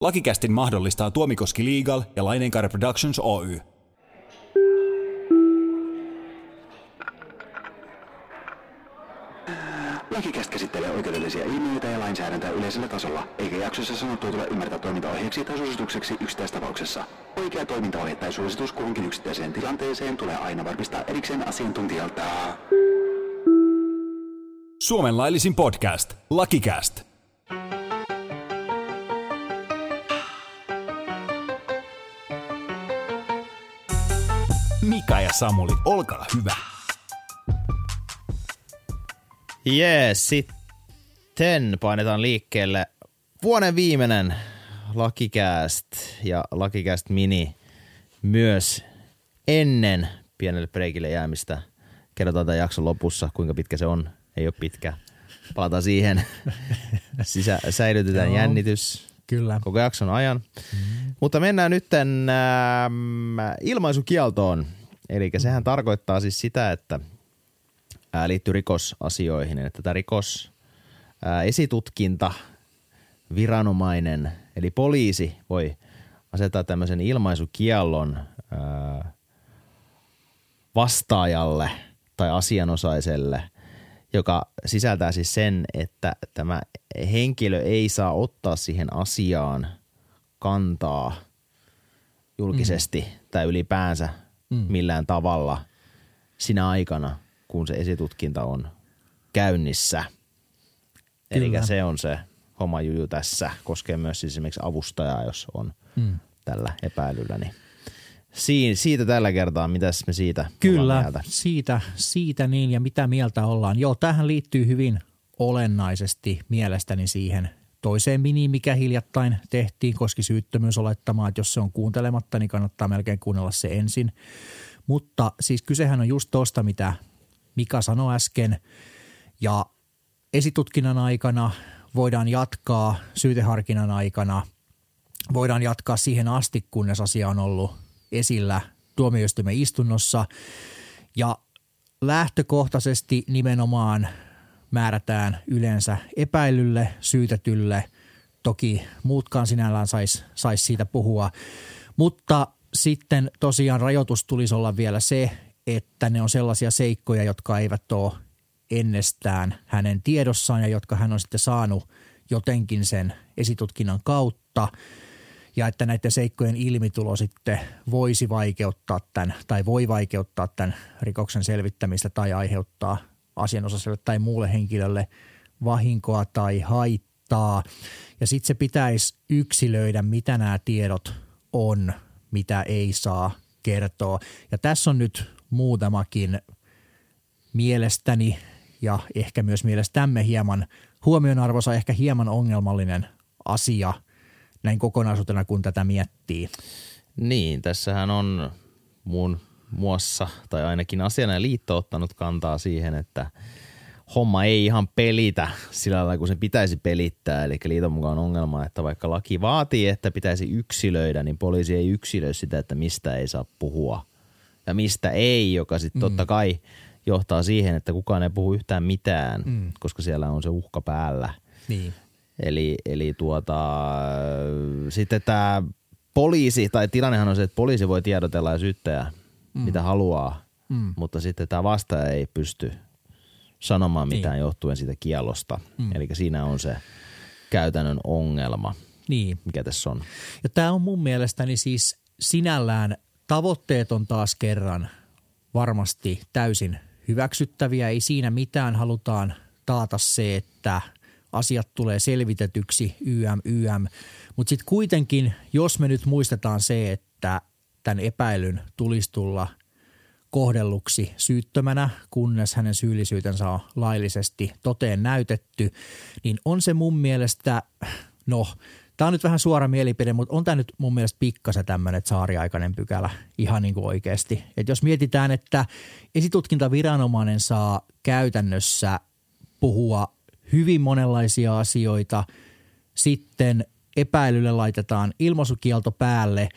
Lakikästin mahdollistaa Tuomikoski Legal ja Laineenkaari Productions Oy. Lakikäst käsittelee oikeudellisia ilmiöitä ja lainsäädäntöä yleisellä tasolla, eikä jaksossa sanottua tule ymmärtää toimintaohjeeksi tai suositukseksi yksittäistapauksessa. Oikea toimintaohje tai suositus kuhunkin yksittäiseen tilanteeseen tulee aina varmistaa erikseen asiantuntijalta. Suomen laillisin podcast, Lakikäst. Samuli, olkaa hyvä. Jees, sitten painetaan liikkeelle vuoden viimeinen Lakikääst ja Lakikääst Mini myös ennen pienelle breikille jäämistä. Kerrotaan tämän jakson lopussa, kuinka pitkä se on. Ei ole pitkä. Palataan siihen. Sisä, säilytetään Joo. jännitys Kyllä. koko jakson ajan. Mm. Mutta mennään nyt ähm, ilmaisukieltoon. Eli sehän tarkoittaa siis sitä, että ää, liittyy rikosasioihin, että tämä rikos, ää, esitutkinta, viranomainen, eli poliisi voi asettaa tämmöisen ilmaisukiellon ää, vastaajalle tai asianosaiselle, joka sisältää siis sen, että tämä henkilö ei saa ottaa siihen asiaan kantaa julkisesti mm. tai ylipäänsä mm. millään tavalla sinä aikana, kun se esitutkinta on käynnissä. Eli se on se homma juju tässä. Koskee myös siis esimerkiksi avustajaa, jos on mm. tällä epäilyllä. Niin Siin, siitä tällä kertaa, mitäs me siitä Kyllä, mieltä? siitä, siitä niin ja mitä mieltä ollaan. Joo, tähän liittyy hyvin olennaisesti mielestäni siihen toiseen miniin, mikä hiljattain tehtiin, koski syyttömyysolettamaa, että jos se on kuuntelematta, niin kannattaa melkein kuunnella se ensin. Mutta siis kysehän on just tosta, mitä Mika sanoi äsken, ja esitutkinnan aikana voidaan jatkaa, syyteharkinnan aikana voidaan jatkaa siihen asti, kunnes asia on ollut esillä tuomioistuimen istunnossa. Ja lähtökohtaisesti nimenomaan määrätään yleensä epäilylle, syytetylle. Toki muutkaan sinällään saisi sais siitä puhua. Mutta sitten tosiaan rajoitus tulisi olla vielä se, että ne on sellaisia seikkoja, jotka eivät ole ennestään hänen tiedossaan ja jotka hän on sitten saanut jotenkin sen esitutkinnan kautta ja että näiden seikkojen ilmitulo sitten voisi vaikeuttaa tämän tai voi vaikeuttaa tämän rikoksen selvittämistä tai aiheuttaa asianosaiselle tai muulle henkilölle vahinkoa tai haittaa. Ja sitten se pitäisi yksilöidä, mitä nämä tiedot on, mitä ei saa kertoa. Ja tässä on nyt muutamakin mielestäni ja ehkä myös mielestämme hieman huomionarvoisa, ehkä hieman ongelmallinen asia näin kokonaisuutena, kun tätä miettii. Niin, tässähän on muun muassa, tai ainakin asiana liitto ottanut kantaa siihen, että homma ei ihan pelitä sillä lailla, kun se pitäisi pelittää. Eli liiton mukaan on ongelma, että vaikka laki vaatii, että pitäisi yksilöidä, niin poliisi ei yksilöi sitä, että mistä ei saa puhua ja mistä ei, joka sitten mm. totta kai johtaa siihen, että kukaan ei puhu yhtään mitään, mm. koska siellä on se uhka päällä. Niin. Eli, eli tuota, sitten tämä poliisi, tai tilannehan on se, että poliisi voi tiedotella ja syyttäjä mm. mitä haluaa, mm. mutta sitten tämä vastaaja ei pysty sanomaan mitään niin. johtuen siitä kielosta. Mm. Eli siinä on se käytännön ongelma, Niin. mikä tässä on. Ja tämä on mun mielestäni siis sinällään tavoitteet on taas kerran varmasti täysin hyväksyttäviä. Ei siinä mitään halutaan taata se, että asiat tulee selvitetyksi YM, YM. Mutta sitten kuitenkin, jos me nyt muistetaan se, että tämän epäilyn tulisi tulla kohdelluksi syyttömänä, kunnes hänen syyllisyytensä on laillisesti toteen näytetty, niin on se mun mielestä, no Tämä on nyt vähän suora mielipide, mutta on tämä nyt mun mielestä pikkasen tämmöinen saariaikainen pykälä ihan niin kuin oikeasti. Et jos mietitään, että esitutkintaviranomainen saa käytännössä puhua hyvin monenlaisia asioita, sitten epäilylle laitetaan ilmaisukielto päälle,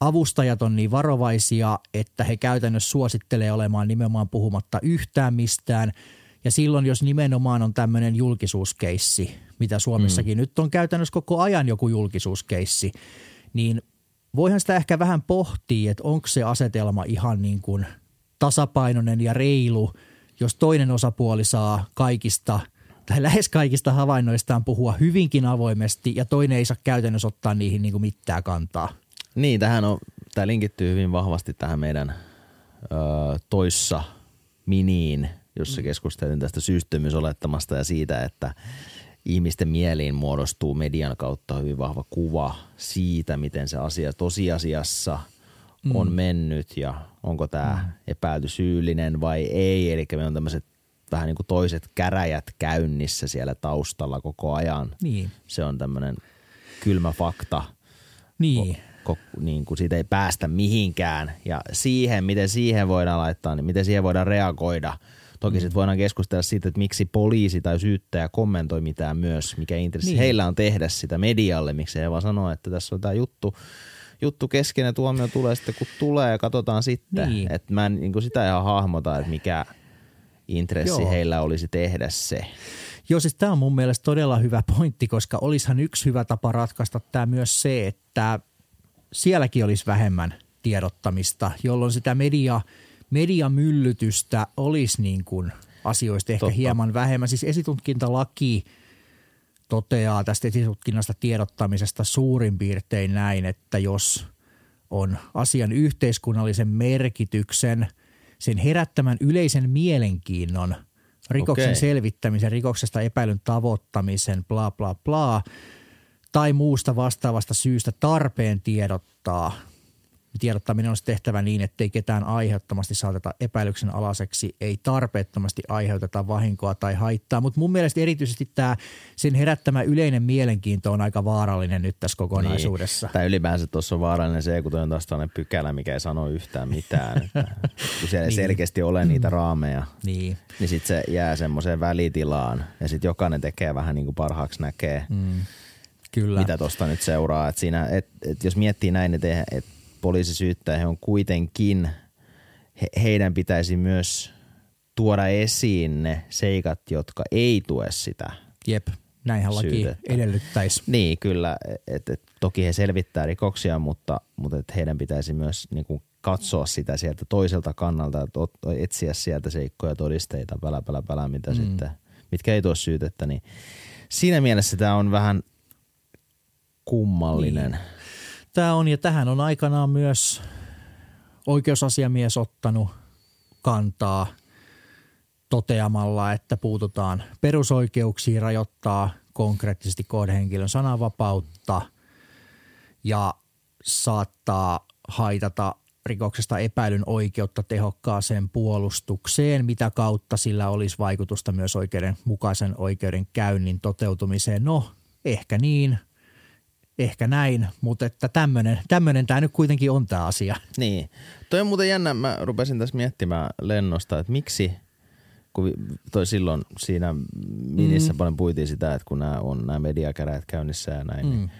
avustajat on niin varovaisia, että he käytännössä suosittelee olemaan nimenomaan puhumatta yhtään mistään. Ja silloin, jos nimenomaan on tämmöinen julkisuuskeissi, mitä Suomessakin mm. nyt on käytännössä koko ajan joku julkisuuskeissi, niin voihan sitä ehkä vähän pohtia, että onko se asetelma ihan niin kuin tasapainoinen ja reilu, jos toinen osapuoli saa kaikista tai lähes kaikista havainnoistaan puhua hyvinkin avoimesti ja toinen ei saa käytännössä ottaa niihin niin kuin mitään kantaa. Niin, tähän on, tämä linkittyy hyvin vahvasti tähän meidän ö, toissa miniin, jossa keskustelin tästä systeemysolettamasta ja siitä, että ihmisten mieliin muodostuu median kautta hyvin vahva kuva siitä, miten se asia tosiasiassa mm. on mennyt ja onko tämä mm. epäilty syyllinen vai ei. Eli me on tämmöiset vähän niin kuin toiset käräjät käynnissä siellä taustalla koko ajan. Niin. Se on tämmöinen kylmä fakta. Niin. Ko, niin kuin siitä ei päästä mihinkään. Ja siihen, miten siihen voidaan laittaa, niin miten siihen voidaan reagoida. Toki mm. sitten voidaan keskustella siitä, että miksi poliisi tai syyttäjä kommentoi mitään myös, mikä intressi niin. heillä on tehdä sitä medialle. Miksi he vaan sanoo, että tässä on tämä juttu, juttu kesken ja tuomio tulee sitten kun tulee ja katsotaan sitten. Niin. Että mä en niin kuin sitä ihan hahmota, että mikä intressi Joo. heillä olisi tehdä se. Joo, siis tämä on mun mielestä todella hyvä pointti, koska olisihan yksi hyvä tapa ratkaista tämä myös se, että sielläkin olisi vähemmän tiedottamista, jolloin sitä media, mediamyllytystä olisi niin kuin asioista ehkä Totta. hieman vähemmän. Siis esitutkintalaki toteaa tästä esitutkinnasta tiedottamisesta suurin piirtein näin, että jos on asian yhteiskunnallisen merkityksen, sen herättämän yleisen mielenkiinnon, rikoksen Okei. selvittämisen, rikoksesta epäilyn tavoittamisen, bla bla bla, tai muusta vastaavasta syystä tarpeen tiedottaa. Tiedottaminen on tehtävä niin, ettei ketään aiheuttomasti saateta epäilyksen alaseksi, ei tarpeettomasti aiheuteta vahinkoa tai haittaa. Mutta mun mielestä erityisesti tämä sen herättämä yleinen mielenkiinto on aika vaarallinen nyt tässä kokonaisuudessa. Niin. Tai ylipäänsä tuossa on vaarallinen se, kun on taas tällainen pykälä, mikä ei sano yhtään mitään. Että kun siellä ei Niin. selkeästi ole niitä raameja, Niin. niin sitten se jää semmoiseen välitilaan. Ja sitten jokainen tekee vähän niin kuin parhaaksi näkee, mm. Kyllä. mitä tuosta nyt seuraa. Et siinä, et, et jos miettii näin, että et poliisi syyttää, he on kuitenkin, he, heidän pitäisi myös tuoda esiin ne seikat, jotka ei tue sitä Jep, näinhän laki Syytettä. edellyttäisi. Niin, kyllä. Et, et, toki he selvittää rikoksia, mutta, mutta et heidän pitäisi myös niin kuin katsoa sitä sieltä toiselta kannalta, että ot- etsiä sieltä seikkoja, todisteita, pälä, pälä, pälä, mitä mm. sitten, mitkä ei tuo syytettä. Niin siinä mielessä tämä on vähän kummallinen. Niin. Tämä on, ja tähän on aikanaan myös oikeusasiamies ottanut kantaa toteamalla, että puututaan perusoikeuksiin, rajoittaa konkreettisesti kohdehenkilön sananvapautta ja saattaa haitata rikoksesta epäilyn oikeutta tehokkaaseen puolustukseen, mitä kautta sillä olisi vaikutusta myös oikeudenmukaisen oikeudenkäynnin toteutumiseen. No, ehkä niin, ehkä näin, mutta että tämmöinen, tämmöinen tämä nyt kuitenkin on tämä asia. Niin. Toi on muuten jännä, mä rupesin tässä miettimään lennosta, että miksi, kun toi silloin siinä minissä mm. paljon puitiin sitä, että kun nämä on nämä mediakäräjät käynnissä ja näin, mm. niin,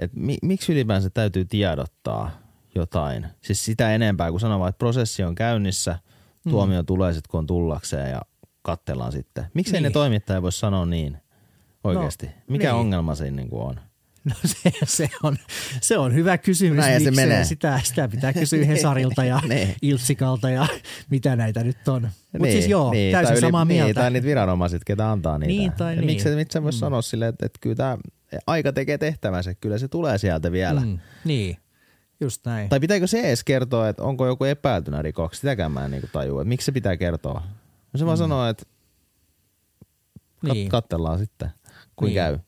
että mi, miksi ylipäänsä täytyy tiedottaa jotain? Siis sitä enempää, kun sanoo että prosessi on käynnissä, tuomio mm. tulee sitten kun on tullakseen ja katsellaan sitten. Miksi niin. Niin. ne toimittaja voi sanoa niin oikeasti? No, Mikä niin. ongelma siinä niin kuin on? No se, se, on, se on hyvä kysymys. Näin se menee. Sitä, sitä pitää kysyä Hesarilta ja Niin. Iltsikalta ja mitä näitä nyt on. Mutta siis joo, niin, täysin tai samaa Niin, mieltä. tai niitä viranomaiset, ketä antaa niitä. Niin, tai ja niin. Miksi, miksi sä vois sanoa silleen, että, että kyllä tämä aika tekee tehtävänsä, kyllä se tulee sieltä vielä. Mm. Mm, niin, just näin. Tai pitääkö se edes kertoa, että onko joku epäiltynä rikoksi? Sitäkään mä en niin tajua, että miksi se pitää kertoa. No se vaan sanoo, että kat- Niin. katsellaan sitten, kuin Niin. käy.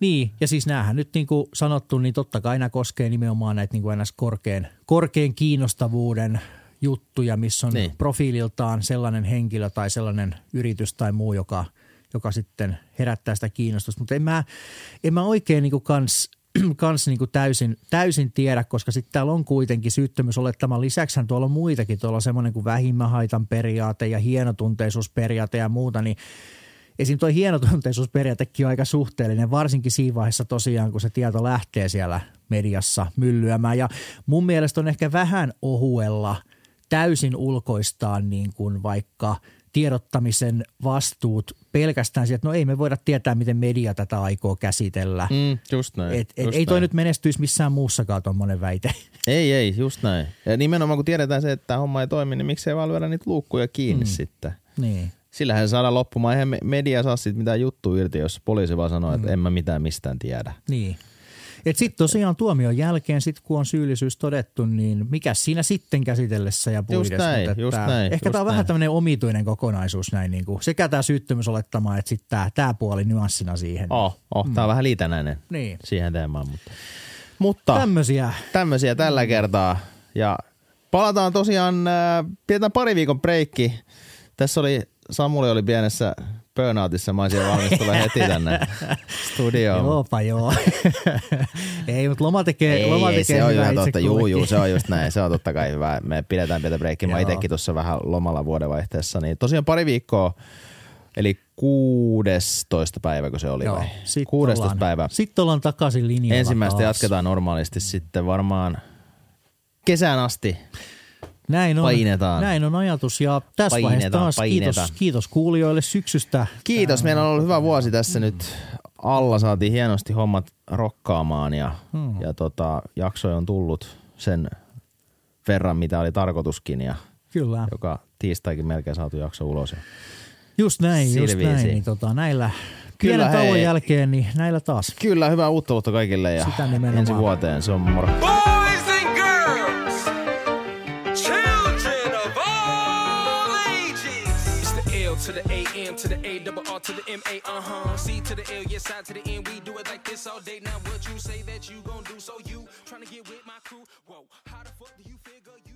Niin, ja siis näähän nyt niin kuin sanottu, niin totta kai nämä koskee nimenomaan näitä niin kuin korkean, korkean kiinnostavuuden juttuja, missä on Niin. profiililtaan sellainen henkilö tai sellainen yritys tai muu, joka, joka sitten herättää sitä kiinnostusta. Mutta en mä, en mä oikein niin kuin kans, kans niin kuin täysin, täysin tiedä, koska sitten täällä on kuitenkin syyttömyysolettaman lisäksi tuolla on muitakin. Tuolla on semmoinen kuin vähimmähaitan periaate ja hienotunteisuusperiaate ja muuta, niin Esim. tuo hienotunteisuusperiaatekin on aika suhteellinen, varsinkin siinä vaiheessa tosiaan, kun se tieto lähtee siellä mediassa myllyämään. Ja mun mielestä on ehkä vähän ohuella täysin ulkoistaan niin kuin vaikka tiedottamisen vastuut pelkästään siihen, että no ei me voida tietää, miten media tätä aikoo käsitellä. Mm, just näin. Et, et, just ei toi näin. nyt menestyisi missään muussakaan tuommoinen väite. Ei, ei, just näin. Ja nimenomaan kun tiedetään se, että homma ei toimi, niin miksei vaan lyödä niitä luukkuja kiinni mm. sitten. niin. Sillähän se saadaan loppumaan. Eihän me- media saa siitä mitään juttua irti, jos poliisi vaan sanoo, että en mä mitään mistään tiedä. Niin. Sitten tosiaan tuomion jälkeen, sit kun on syyllisyys todettu, niin mikä siinä sitten käsitellessä ja puides. näin, Mutta just että näin, Ehkä just tämä on vähän näin. tämmöinen omituinen kokonaisuus näin, niin kuin sekä tämä syyttömyysolettama että sitten tämä, tämä puoli nyanssina siihen. Oh, oh mm. tää on vähän liitännäinen Niin. siihen teemaan. Mutta, mutta Tämmöisiä. tämmöisiä tällä kertaa. Ja palataan tosiaan, äh, pidetään pari viikon breikki. Tässä oli, Samuli oli pienessä burnoutissa, mä olisin valmis tulla heti tänne studioon. Joopa joo. ei, mutta loma tekee, Ei, loma ei, tekee se on itse totta. Juu, juu, se on just näin. Se on totta kai hyvä. Me pidetään pientä breikkiä. Mä itsekin tuossa vähän lomalla vuodenvaihteessa. Niin tosiaan pari viikkoa, eli 16 päivä, kun se oli Joo, vai? sit 16 ollaan, päivä. Sitten ollaan takaisin linjalla Ensimmäistä taas. jatketaan normaalisti sitten varmaan kesään asti. Näin on, Painetaan. Näin on ajatus ja tässä Painetaan, vaiheessa taas painetaan. kiitos, kiitos kuulijoille syksystä. Kiitos, meillä on ollut hyvä vuosi tässä nyt alla. Saatiin hienosti hommat rokkaamaan ja, Hmm. ja tota, jaksoja on tullut sen verran, mitä oli tarkoituskin ja Kyllä, joka tiistaikin melkein saatu jakso ulos. Ja just näin, just Sillä näin. Niin tota, näillä Kyllä, pienen tauon hei. jälkeen, niin näillä taas. Kyllä, hyvää uutta vuotta kaikille ja ensi vuoteen. Se on moro. Boys to the A M to the A double R to the M A uh huh. C to the L, yes, I to the N. We do it like this all day. Now what you say that you gon' do? So you tryna get with my crew? Whoa, how the fuck do you figure?